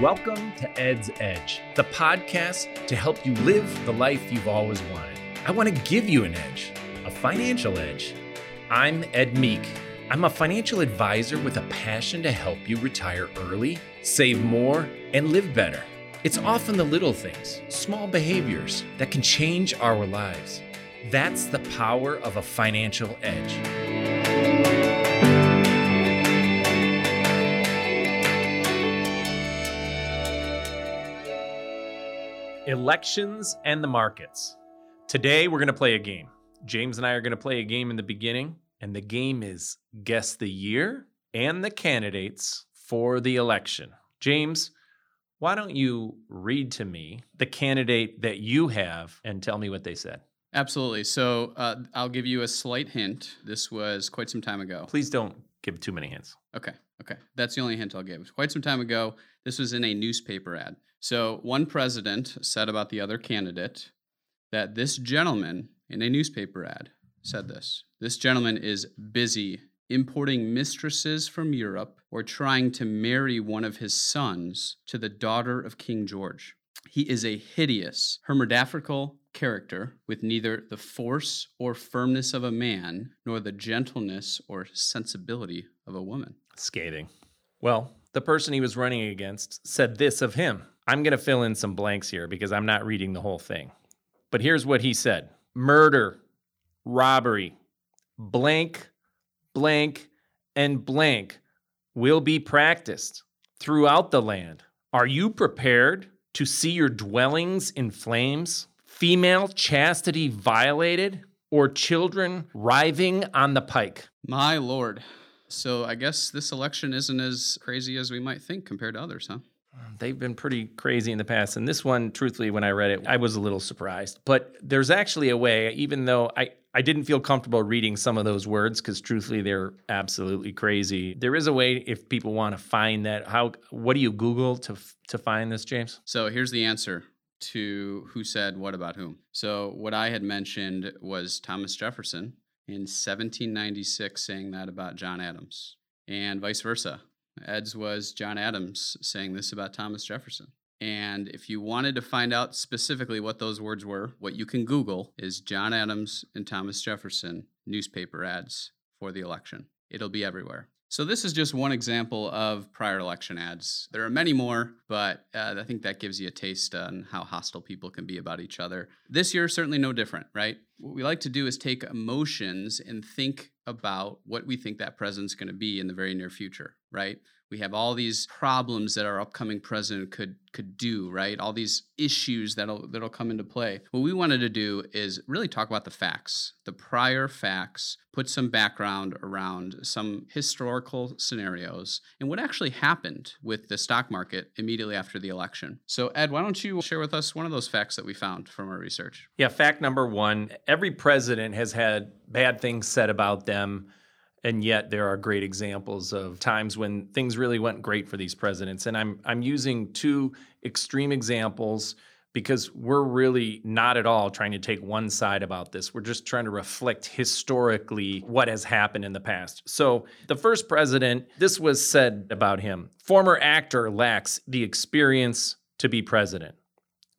Welcome to Ed's Edge, the podcast to help you live the life you've always wanted. I want to give you an edge, a financial edge. I'm Ed Meek. I'm a financial advisor with a passion to help you retire early, save more, and live better. It's often the little things, small behaviors that can change our lives. That's the power of a financial edge. Elections and the markets. Today, we're going to play a game. James and I are going to play a game in the beginning, and the game is guess the year and the candidates for the election. James, why don't you read to me the candidate that you have and tell me what they said? Absolutely. So uh, I'll give you a slight hint. This was quite some time ago. Please don't give too many hints. Okay. Okay. That's the only hint I'll give. Quite some time ago, this was in a newspaper ad. So one president said about the other candidate that this gentleman in a newspaper ad said this this gentleman is busy importing mistresses from Europe or trying to marry one of his sons to the daughter of King George. He is a hideous, hermaphroditic character with neither the force or firmness of a man nor the gentleness or sensibility of a woman. Scathing. Well, the person he was running against said this of him. I'm going to fill in some blanks here because I'm not reading the whole thing. But here's what he said murder, robbery, blank, blank, and blank will be practiced throughout the land. Are you prepared to see your dwellings in flames, female chastity violated, or children writhing on the pike? My lord. So I guess this election isn't as crazy as we might think compared to others, huh? They've been pretty crazy in the past. And this one, truthfully, when I read it, I was a little surprised. But there's actually a way, even though I, I didn't feel comfortable reading some of those words because truthfully they're absolutely crazy. There is a way if people want to find that. How what do you Google to to find this, James? So here's the answer to who said what about whom. So what I had mentioned was Thomas Jefferson in 1796 saying that about John Adams, and vice versa. Ed's was John Adams saying this about Thomas Jefferson. And if you wanted to find out specifically what those words were, what you can Google is John Adams and Thomas Jefferson newspaper ads for the election. It'll be everywhere. So, this is just one example of prior election ads. There are many more, but uh, I think that gives you a taste on how hostile people can be about each other. This year, certainly no different, right? What we like to do is take emotions and think about what we think that president's going to be in the very near future, right? We have all these problems that our upcoming president could could do, right? All these issues that'll that'll come into play. What we wanted to do is really talk about the facts, the prior facts, put some background around some historical scenarios and what actually happened with the stock market immediately after the election. So Ed, why don't you share with us one of those facts that we found from our research? Yeah, fact number 1, every president has had bad things said about them and yet there are great examples of times when things really went great for these presidents. And i'm i'm using two extreme examples because we're really not at all trying to take one side about this. We're just trying to reflect historically what has happened in the past. So the first president this was said about him former actor lacks the experience to be president.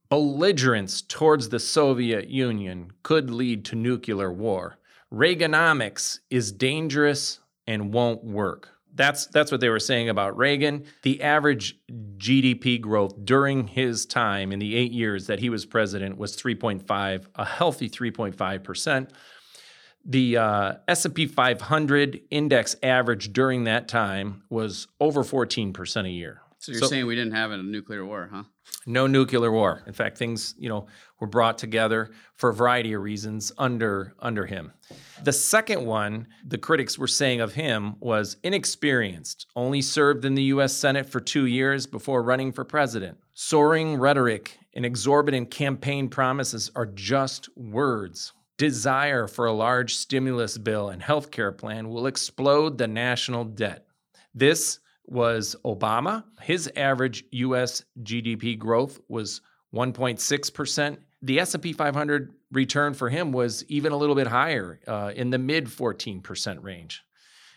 Belligerence towards the soviet union could lead to nuclear war Reaganomics is dangerous and won't work. That's that's what they were saying about Reagan. The average GDP growth during his time in the 8 years that he was president was 3.5, a healthy 3.5%. The uh, S&P 500 index average during that time was over 14% a year. So you're so, saying we didn't have a nuclear war, huh? No nuclear war. In fact, things, you know, were brought together for a variety of reasons under under him. The second one, the critics were saying of him was inexperienced, only served in the US Senate for 2 years before running for president. Soaring rhetoric and exorbitant campaign promises are just words. Desire for a large stimulus bill and health care plan will explode the national debt. This was Obama. His average US GDP growth was 1.6%. The S&P 500 return for him was even a little bit higher uh, in the mid 14% range.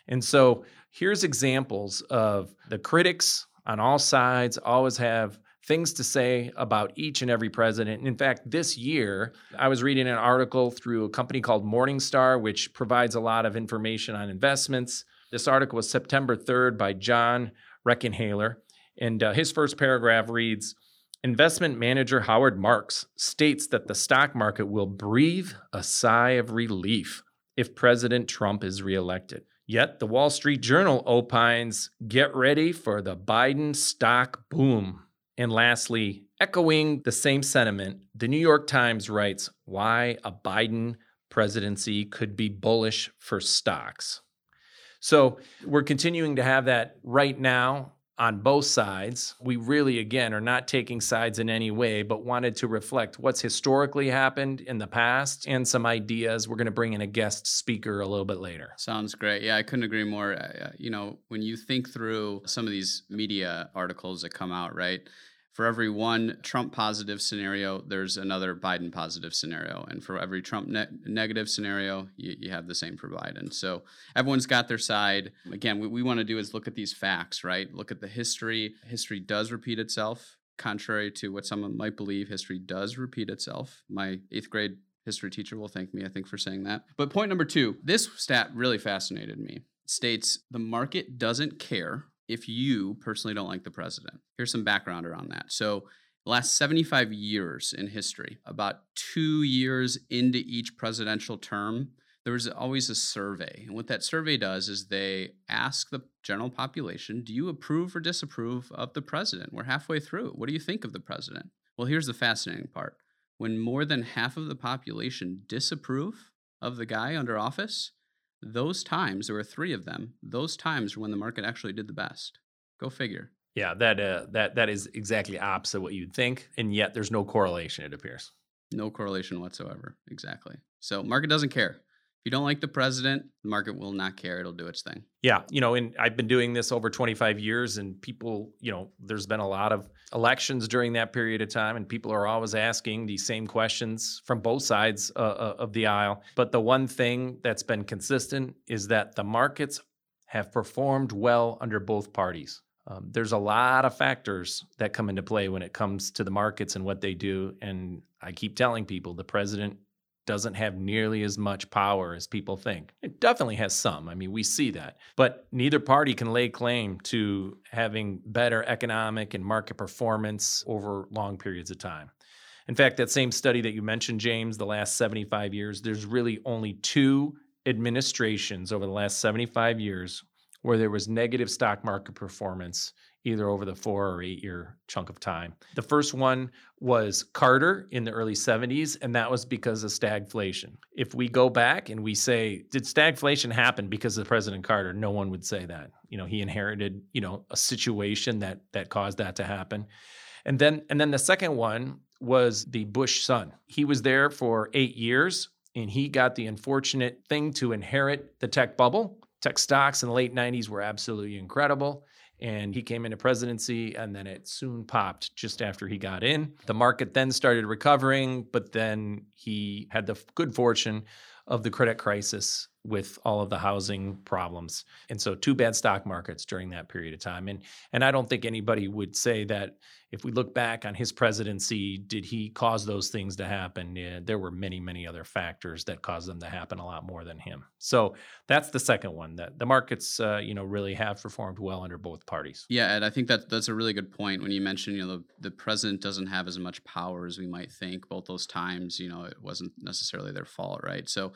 And so here's examples of the critics on all sides, always have things to say about each and every president. In fact, this year, I was reading an article through a company called Morningstar, which provides a lot of information on investments. This article was September 3rd by John Rekenthaler. And uh, his first paragraph reads Investment manager Howard Marks states that the stock market will breathe a sigh of relief if President Trump is reelected. Yet the Wall Street Journal opines get ready for the Biden stock boom. And lastly, echoing the same sentiment, the New York Times writes why a Biden presidency could be bullish for stocks. So we're continuing to have that right now on both sides. We really, again, are not taking sides in any way, but wanted to reflect what's historically happened in the past and some ideas. We're going to bring in a guest speaker a little bit later. Sounds great. Yeah, I couldn't agree more. Uh, you know, when you think through some of these media articles that come out, right? For every one Trump positive scenario, there's another Biden positive scenario. And for every Trump ne- negative scenario, you, you, have the same for Biden. So everyone's got their side. Again, what we want to do is look at these facts, right? Look at the history. History does repeat itself. Contrary to what someone might believe, history does repeat itself. My eighth grade history teacher will thank me, I think, for saying that. But point number two this stat really fascinated me. It states the market doesn't care if you personally don't like the president. Here's some background around that. So, last 75 years in history, about two years into each presidential term, there was always a survey. And what that survey does is they ask the general population, do you approve or disapprove of the president? We're halfway through. What do you think of the president? Well, here's the fascinating part. When more than half of the population disapprove of the guy under office, those times, there were three of them, those times were when the market actually did the best. Go figure. Yeah, that uh, that that is exactly opposite what you'd think, and yet there's no correlation. It appears. No correlation whatsoever. Exactly. So market doesn't care. If you don't like the president, the market will not care. It'll do its thing. Yeah, you know, and I've been doing this over 25 years, and people, you know, there's been a lot of elections during that period of time, and people are always asking these same questions from both sides uh, uh of the aisle. But the one thing that's been consistent is that the markets have performed well under both parties. Um, there's a lot of factors that come into play when it comes to the markets and what they do. And I keep telling people the president doesn't have nearly as much power as people think. It definitely has some. I mean, we see that. But neither party can lay claim to having better economic and market performance over long periods of time. In fact, that same study that you mentioned, James, the last 75 years, there's really only two administrations over the last 75 years where there was negative stock market performance either over the four or eight year chunk of time. The first one was Carter in the early 70s, and that was because of stagflation. If we go back and we say, did stagflation happen because of President Carter? No one would say that. You know, he inherited, you know, a situation that that caused that to happen. And then and then the second one was the Bush son. He was there for 8 years and he got the unfortunate thing to inherit the tech bubble. Tech stocks in the late 90s were absolutely incredible and he came into presidency and then it soon popped just after he got in. The market then started recovering, but then he had the good fortune of the credit crisis with all of the housing problems. And so two bad stock markets during that period of time. And and I don't think anybody would say that if we look back on his presidency, did he cause those things to happen? Yeah, there were many, many other factors that caused them to happen a lot more than him. So that's the second one that the markets, uh, you know, really have performed well under both parties. Yeah, and I think that that's a really good point when you mentioned, you know, the, the president doesn't have as much power as we might think. Both those times, you know, it wasn't necessarily their fault, right? So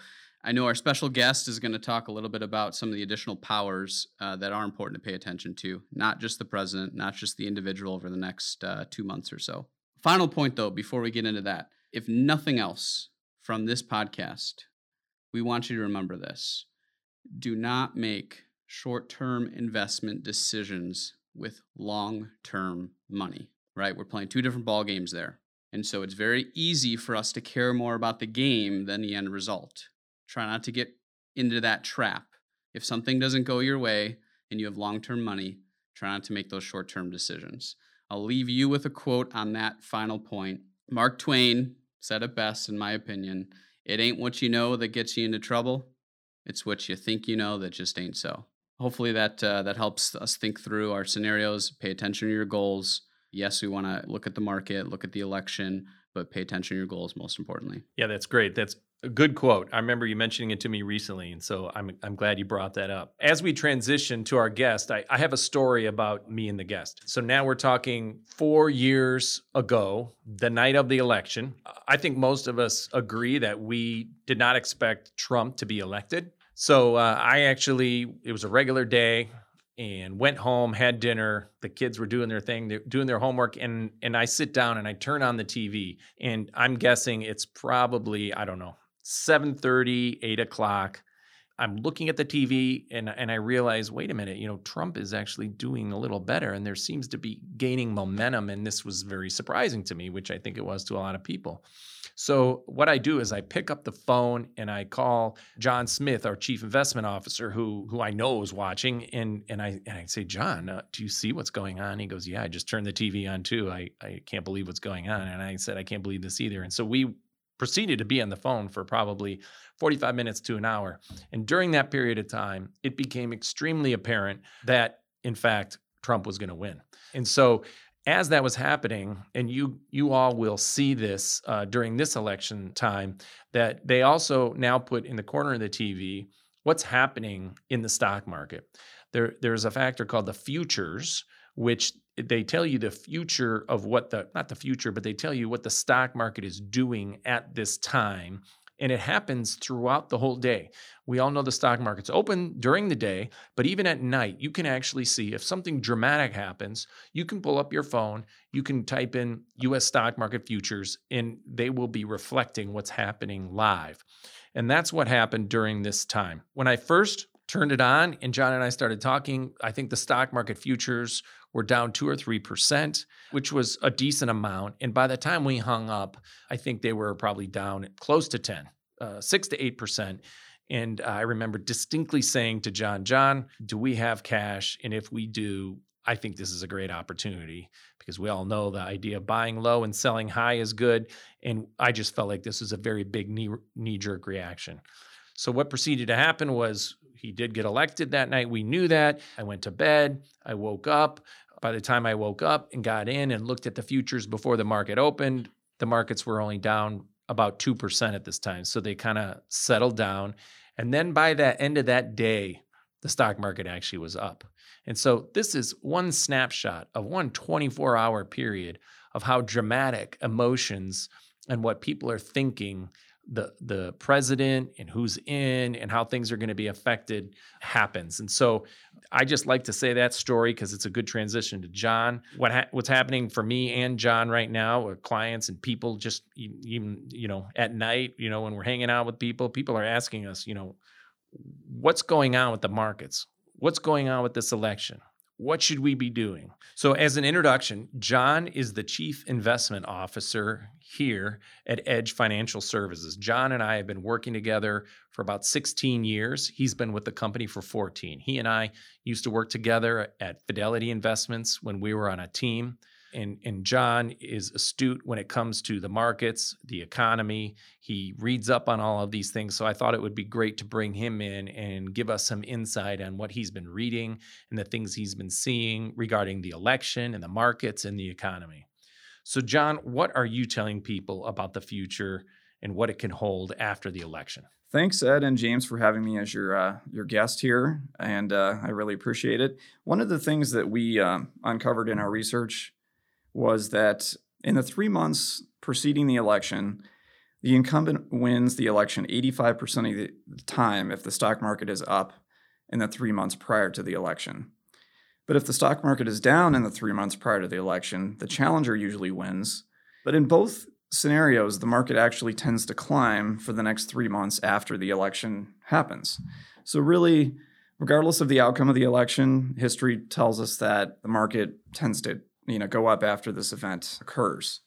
I know our special guest is going to talk a little bit about some of the additional powers uh, that are important to pay attention to, not just the president, not just the individual over the next uh, two months or so. Final point, though, before we get into that, if nothing else from this podcast, we want you to remember this do not make short term investment decisions with long term money, right? We're playing two different ball games there. And so it's very easy for us to care more about the game than the end result. Try not to get into that trap. If something doesn't go your way and you have long term money, try not to make those short term decisions. I'll leave you with a quote on that final point. Mark Twain said it best, in my opinion it ain't what you know that gets you into trouble, it's what you think you know that just ain't so. hopefully that uh, that helps us think through our scenarios. Pay attention to your goals. Yes, we want to look at the market, look at the election, but pay attention to your goals most importantly. Yeah, that's great. That's a good quote. I remember you mentioning it to me recently, and so I'm I'm glad you brought that up. As we transition to our guest, I, I have a story about me and the guest. So now we're talking four years ago, the night of the election. I think most of us agree that we did not expect Trump to be elected. So uh, I actually, it was a regular day and went home, had dinner. The kids were doing their thing, they're doing their homework, and and I sit down and I turn on the TV, and I'm guessing it's probably I don't know 7:30, 8 o'clock. I'm looking at the TV and and I realize, wait a minute, you know, Trump is actually doing a little better, and there seems to be gaining momentum, and this was very surprising to me, which I think it was to a lot of people. So what I do is I pick up the phone and I call John Smith, our chief investment officer, who who I know is watching, and and I and I say, John, uh, do you see what's going on? He goes, Yeah, I just turned the TV on too. I I can't believe what's going on, and I said, I can't believe this either. And so we proceeded to be on the phone for probably 45 minutes to an hour. And during that period of time, it became extremely apparent that, in fact, Trump was going to win. And so as that was happening, and you you all will see this uh, during this election time, that they also now put in the corner of the TV what's happening in the stock market. There there's a factor called the futures, which they tell you the future of what the not the future, but they tell you what the stock market is doing at this time and it happens throughout the whole day. We all know the stock market's open during the day, but even at night, you can actually see if something dramatic happens, you can pull up your phone, you can type in US stock market futures, and they will be reflecting what's happening live. And that's what happened during this time. When I first turned it on and John and I started talking, I think the stock market futures were down two or 3%, which was a decent amount. And by the time we hung up, I think they were probably down close to 10, uh, 6 to 8%. And I remember distinctly saying to John, John, do we have cash? And if we do, I think this is a great opportunity because we all know the idea of buying low and selling high is good. And I just felt like this was a very big knee jerk reaction. So, what proceeded to happen was he did get elected that night. We knew that. I went to bed. I woke up. By the time I woke up and got in and looked at the futures before the market opened, the markets were only down about 2% at this time. So they kind of settled down. And then by the end of that day, the stock market actually was up. And so this is one snapshot of one 24 hour period of how dramatic emotions and what people are thinking the the president and who's in and how things are going to be affected happens. And so I just like to say that story because it's a good transition to John. What ha- what's happening for me and John right now with clients and people just even you know at night, you know when we're hanging out with people, people are asking us, you know, what's going on with the markets? What's going on with this election? What should we be doing? So, as an introduction, John is the Chief Investment Officer here at Edge Financial Services. John and I have been working together for about 16 years. He's been with the company for 14. He and I used to work together at Fidelity Investments when we were on a team and and John is astute when it comes to the markets, the economy. He reads up on all of these things. So I thought it would be great to bring him in and give us some insight on what he's been reading and the things he's been seeing regarding the election and the markets and the economy. So John, what are you telling people about the future and what it can hold after the election? Thanks, Ed and James, for having me as your uh, your guest here, and uh, I really appreciate it. One of the things that we uh, uncovered in our research was that in the three months preceding the election, the incumbent wins the election 85% of the time if the stock market is up in the three months prior to the election. But if the stock market is down in the three months prior to the election, the challenger usually wins. But in both scenarios, the market actually tends to climb for the next three months after the election happens. So, really, regardless of the outcome of the election, history tells us that the market tends to you know go up after this event occurs.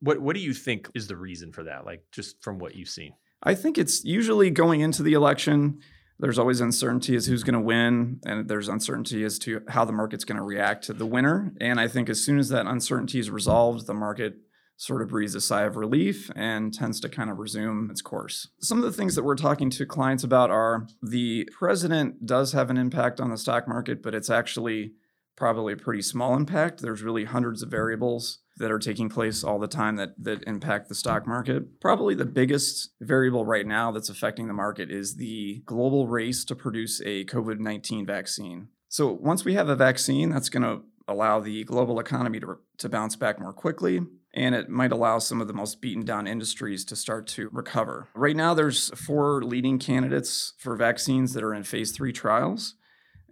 What what do you think is the reason for that? Like just from what you've seen? I think it's usually going into the election. There's always uncertainty as who's going to win, and there's uncertainty as to how the market's going to react to the winner. And I think as soon as that uncertainty is resolved, the market sort of breathes a sigh of relief and tends to kind of resume its course. Some of the things that we're talking to clients about are the president does have an impact on the stock market, but it's actually probably a pretty small impact. There's really hundreds of variables that are taking place all the time that that impact the stock market. Probably the biggest variable right now that's affecting the market is the global race to produce a COVID-19 vaccine. So once we have a vaccine, that's going to allow the global economy to, to bounce back more quickly and it might allow some of the most beaten down industries to start to recover. Right now there's four leading candidates for vaccines that are in phase 3 trials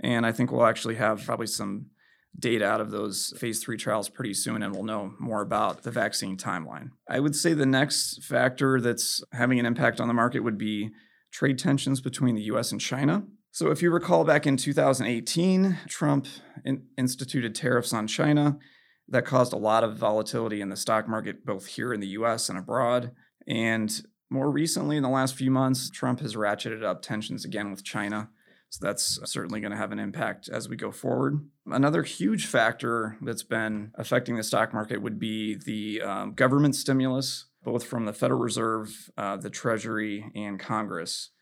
and I think we'll actually have probably some data out of those phase 3 trials pretty soon and we'll know more about the vaccine timeline. I would say the next factor that's having an impact on the market would be trade tensions between the US and China. So, if you recall back in 2018, Trump in- instituted tariffs on China that caused a lot of volatility in the stock market, both here in the US and abroad. And more recently, in the last few months, Trump has ratcheted up tensions again with China. So that's certainly going to have an impact as we go forward. Another huge factor that's been affecting the stock market would be the um, government stimulus, both from the Federal Reserve, uh, the Treasury, and Congress.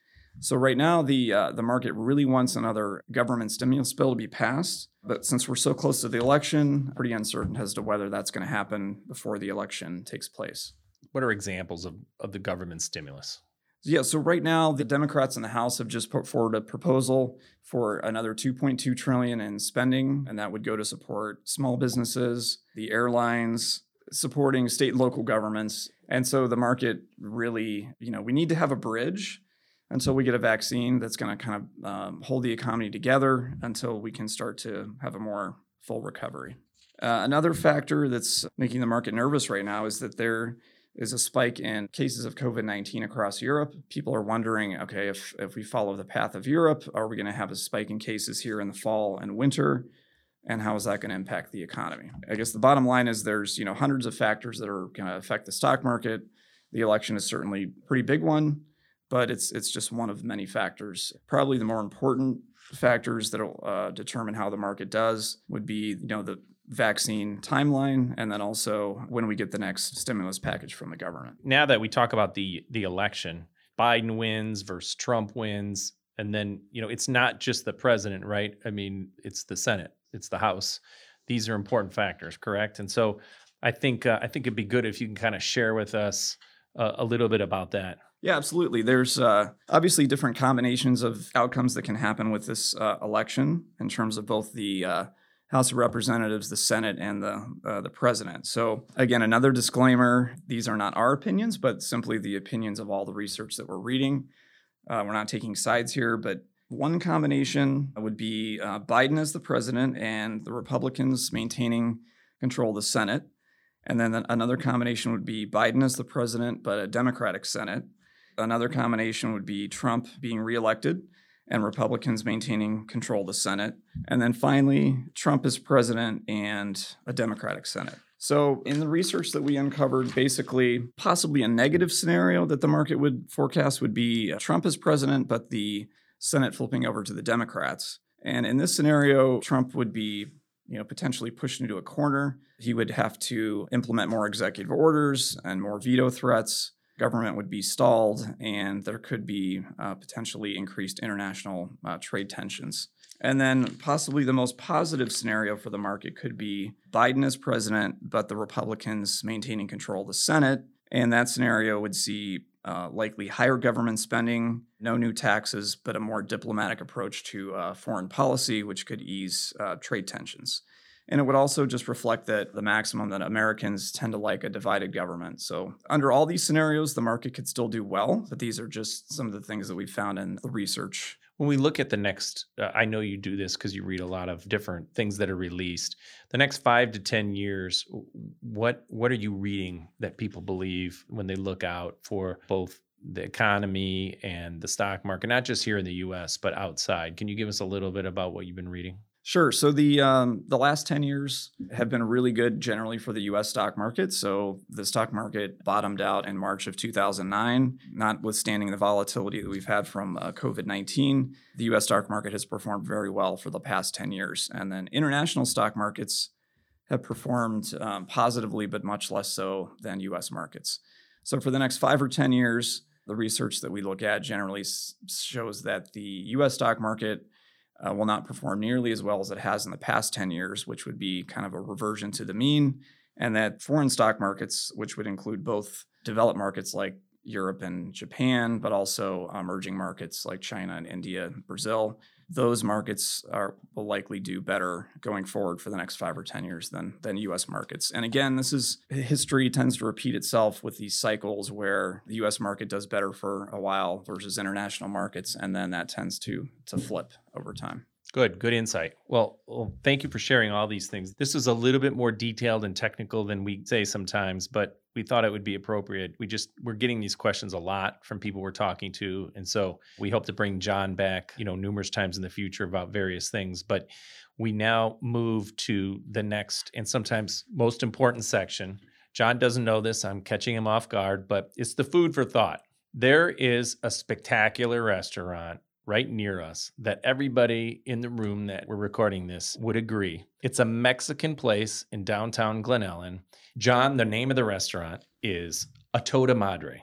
So right now, the uh, the market really wants another government stimulus bill to be passed. But since we're so close to the election, pretty uncertain as to whether that's going to happen before the election takes place. What are examples of, of the government stimulus? Yeah, so right now the Democrats in the House have just put forward a proposal for another 2.2 trillion in spending and that would go to support small businesses, the airlines, supporting state and local governments. And so the market really, you know, we need to have a bridge until we get a vaccine that's going to kind of um, hold the economy together until we can start to have a more full recovery. Uh, another factor that's making the market nervous right now is that there is a spike in cases of COVID 19 across Europe. People are wondering okay, if, if we follow the path of Europe, are we going to have a spike in cases here in the fall and winter? And how is that going to impact the economy? I guess the bottom line is there's you know hundreds of factors that are going to affect the stock market. The election is certainly a pretty big one, but it's it's just one of many factors. Probably the more important factors that will uh, determine how the market does would be you know the vaccine timeline and then also when we get the next stimulus package from the government. Now that we talk about the the election, Biden wins versus Trump wins and then, you know, it's not just the president, right? I mean, it's the Senate, it's the House. These are important factors, correct? And so I think uh, I think it'd be good if you can kind of share with us uh, a little bit about that. Yeah, absolutely. There's uh, obviously different combinations of outcomes that can happen with this uh, election in terms of both the uh, House of Representatives, the Senate, and the uh, the President. So again, another disclaimer: these are not our opinions, but simply the opinions of all the research that we're reading. Uh, we're not taking sides here, but one combination would be uh, Biden as the president and the Republicans maintaining control of the Senate. And then another combination would be Biden as the president, but a Democratic Senate. Another combination would be Trump being reelected and Republicans maintaining control of the Senate. And then finally, Trump is president and a Democratic Senate. So, in the research that we uncovered, basically, possibly a negative scenario that the market would forecast would be uh, Trump as president, but the Senate flipping over to the Democrats. And in this scenario, Trump would be you know, potentially pushed into a corner. He would have to implement more executive orders and more veto threats government would be stalled and there could be uh, potentially increased international uh, trade tensions. And then possibly the most positive scenario for the market could be Biden as president, but the Republicans maintaining control of the Senate. And that scenario would see uh, likely higher government spending, no new taxes, but a more diplomatic approach to uh, foreign policy, which could ease uh, trade tensions. And it would also just reflect that the maximum that Americans tend to like a divided government. So, under all these scenarios, the market could still do well, but these are just some of the things that we found in the research. When we look at the next, uh, I know you do this because you read a lot of different things that are released. The next five to ten years, what what are you reading that people believe when they look out for both the economy and the stock market, not just here in the U.S. but outside? Can you give us a little bit about what you've been reading? Sure. So the um, the last ten years have been really good generally for the U.S. stock market. So the stock market bottomed out in March of 2009, notwithstanding the volatility that we've had from uh, COVID 19. The U.S. stock market has performed very well for the past 10 years, and then international stock markets have performed um, positively, but much less so than US markets. So, for the next five or 10 years, the research that we look at generally s- shows that the US stock market uh, will not perform nearly as well as it has in the past 10 years, which would be kind of a reversion to the mean, and that foreign stock markets, which would include both developed markets like Europe and Japan, but also emerging markets like China and India, and Brazil, those markets are will likely do better going forward for the next five or ten years than than U.S. markets. And again, this is history tends to repeat itself with these cycles where the U.S. market does better for a while versus international markets, and then that tends to to flip over time. Good, good insight. Well, well, thank you for sharing all these things. This is a little bit more detailed and technical than we say sometimes, but we thought it would be appropriate. We just we're getting these questions a lot from people we're talking to, and so we hope to bring John back, you know, numerous times in the future about various things. But we now move to the next and sometimes most important section. John doesn't know this. I'm catching him off guard, but it's the food for thought. There is a spectacular restaurant right near us that everybody in the room that we're recording this would agree. It's a Mexican place in downtown Glen Ellyn. John, the name of the restaurant is A Toda Madre.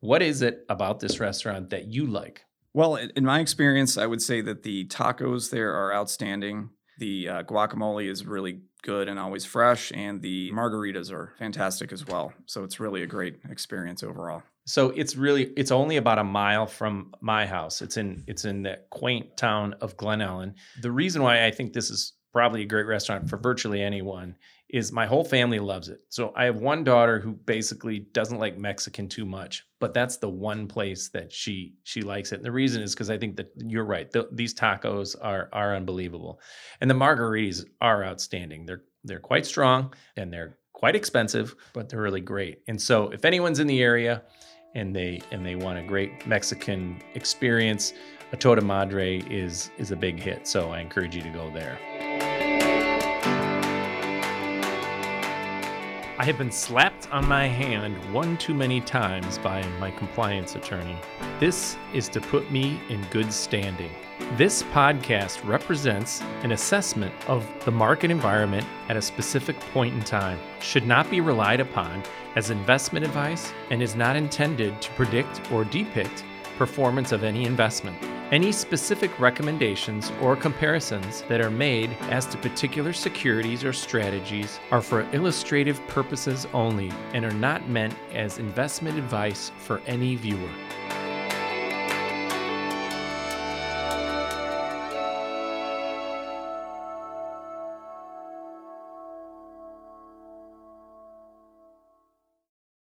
What is it about this restaurant that you like? Well, in my experience, I would say that the tacos there are outstanding. The uh, guacamole is really good and always fresh, and the margaritas are fantastic as well. So it's really a great experience overall. So it's really it's only about a mile from my house. It's in it's in the quaint town of Glen Ellyn. The reason why I think this is probably a great restaurant for virtually anyone is my whole family loves it. So I have one daughter who basically doesn't like Mexican too much, but that's the one place that she she likes it. And the reason is because I think that you're right. The, these tacos are are unbelievable, and the margaritas are outstanding. They're they're quite strong and they're quite expensive, but they're really great. And so if anyone's in the area and they and they want a great Mexican experience, a Toda Madre is is a big hit. So I encourage you to go there. I have been slapped on my hand one too many times by my compliance attorney. This is to put me in good standing. This podcast represents an assessment of the market environment at a specific point in time, should not be relied upon as investment advice, and is not intended to predict or depict performance of any investment. Any specific recommendations or comparisons that are made as to particular securities or strategies are for illustrative purposes only and are not meant as investment advice for any viewer.